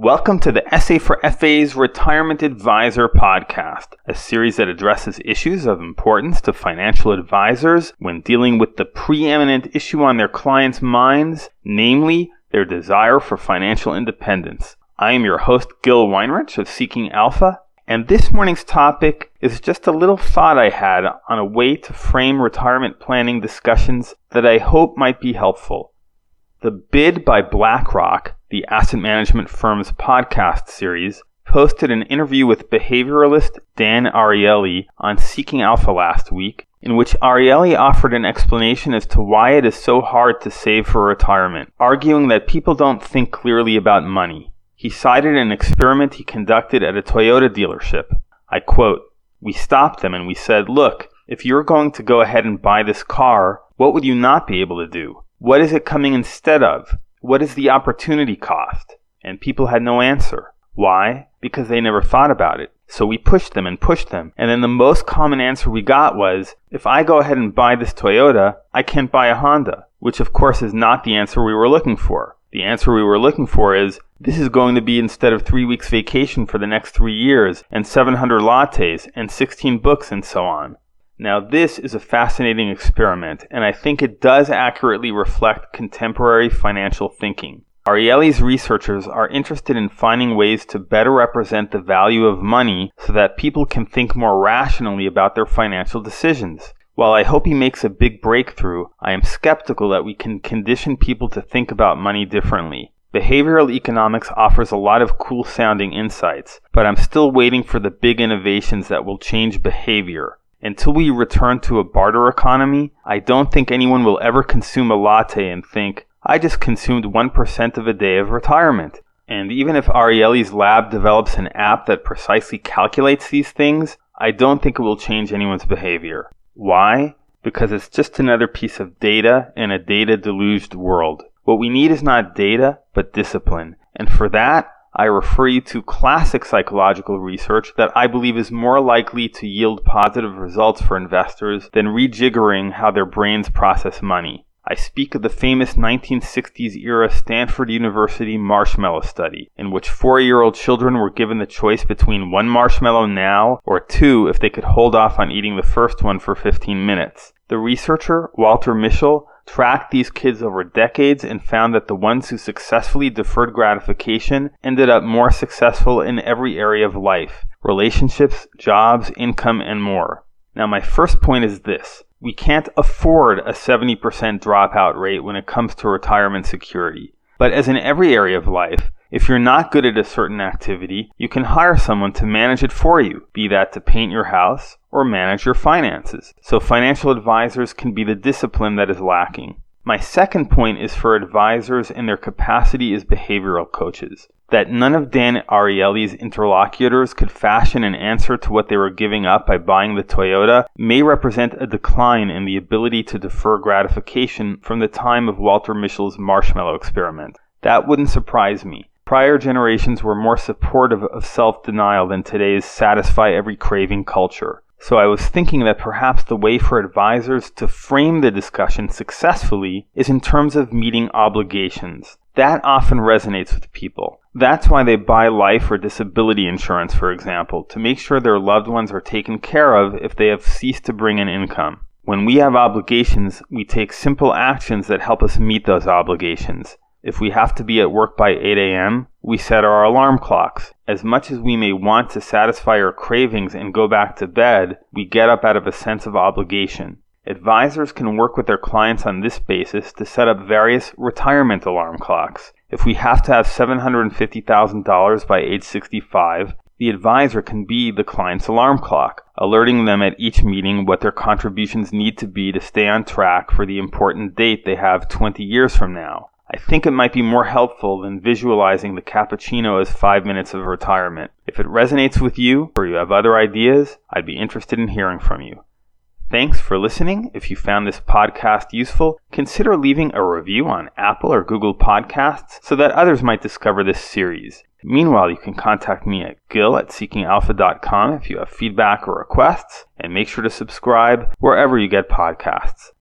Welcome to the SA for FA's Retirement Advisor podcast, a series that addresses issues of importance to financial advisors when dealing with the preeminent issue on their clients' minds, namely their desire for financial independence. I am your host, Gil Weinrich of Seeking Alpha, and this morning's topic is just a little thought I had on a way to frame retirement planning discussions that I hope might be helpful. The bid by BlackRock the asset management firm's podcast series, posted an interview with behavioralist Dan Ariely on Seeking Alpha last week, in which Ariely offered an explanation as to why it is so hard to save for retirement, arguing that people don't think clearly about money. He cited an experiment he conducted at a Toyota dealership. I quote, We stopped them and we said, Look, if you're going to go ahead and buy this car, what would you not be able to do? What is it coming instead of? What is the opportunity cost? And people had no answer. Why? Because they never thought about it. So we pushed them and pushed them. And then the most common answer we got was if I go ahead and buy this Toyota, I can't buy a Honda, which of course is not the answer we were looking for. The answer we were looking for is this is going to be instead of three weeks vacation for the next three years, and 700 lattes, and 16 books, and so on. Now, this is a fascinating experiment, and I think it does accurately reflect contemporary financial thinking. Ariely's researchers are interested in finding ways to better represent the value of money so that people can think more rationally about their financial decisions. While I hope he makes a big breakthrough, I am skeptical that we can condition people to think about money differently. Behavioral economics offers a lot of cool sounding insights, but I'm still waiting for the big innovations that will change behavior. Until we return to a barter economy, I don't think anyone will ever consume a latte and think, I just consumed 1% of a day of retirement. And even if Ariely's lab develops an app that precisely calculates these things, I don't think it will change anyone's behavior. Why? Because it's just another piece of data in a data deluged world. What we need is not data, but discipline. And for that, I refer you to classic psychological research that I believe is more likely to yield positive results for investors than rejiggering how their brains process money. I speak of the famous 1960s era Stanford University marshmallow study, in which four year old children were given the choice between one marshmallow now or two if they could hold off on eating the first one for 15 minutes. The researcher, Walter Mischel, tracked these kids over decades and found that the ones who successfully deferred gratification ended up more successful in every area of life relationships, jobs, income, and more. Now, my first point is this we can't afford a 70% dropout rate when it comes to retirement security. But as in every area of life, if you're not good at a certain activity, you can hire someone to manage it for you, be that to paint your house or manage your finances. So financial advisors can be the discipline that is lacking. My second point is for advisors in their capacity as behavioral coaches. That none of Dan Ariely's interlocutors could fashion an answer to what they were giving up by buying the Toyota may represent a decline in the ability to defer gratification from the time of Walter Mischel's marshmallow experiment. That wouldn't surprise me. Prior generations were more supportive of self denial than today's satisfy every craving culture. So I was thinking that perhaps the way for advisors to frame the discussion successfully is in terms of meeting obligations. That often resonates with people. That's why they buy life or disability insurance, for example, to make sure their loved ones are taken care of if they have ceased to bring in income. When we have obligations, we take simple actions that help us meet those obligations. If we have to be at work by 8 a.m., we set our alarm clocks. As much as we may want to satisfy our cravings and go back to bed, we get up out of a sense of obligation. Advisors can work with their clients on this basis to set up various retirement alarm clocks. If we have to have $750,000 by age 65, the advisor can be the client's alarm clock, alerting them at each meeting what their contributions need to be to stay on track for the important date they have 20 years from now. I think it might be more helpful than visualizing the cappuccino as five minutes of retirement. If it resonates with you or you have other ideas, I'd be interested in hearing from you. Thanks for listening. If you found this podcast useful, consider leaving a review on Apple or Google Podcasts so that others might discover this series. Meanwhile, you can contact me at gil at seekingalpha.com if you have feedback or requests, and make sure to subscribe wherever you get podcasts.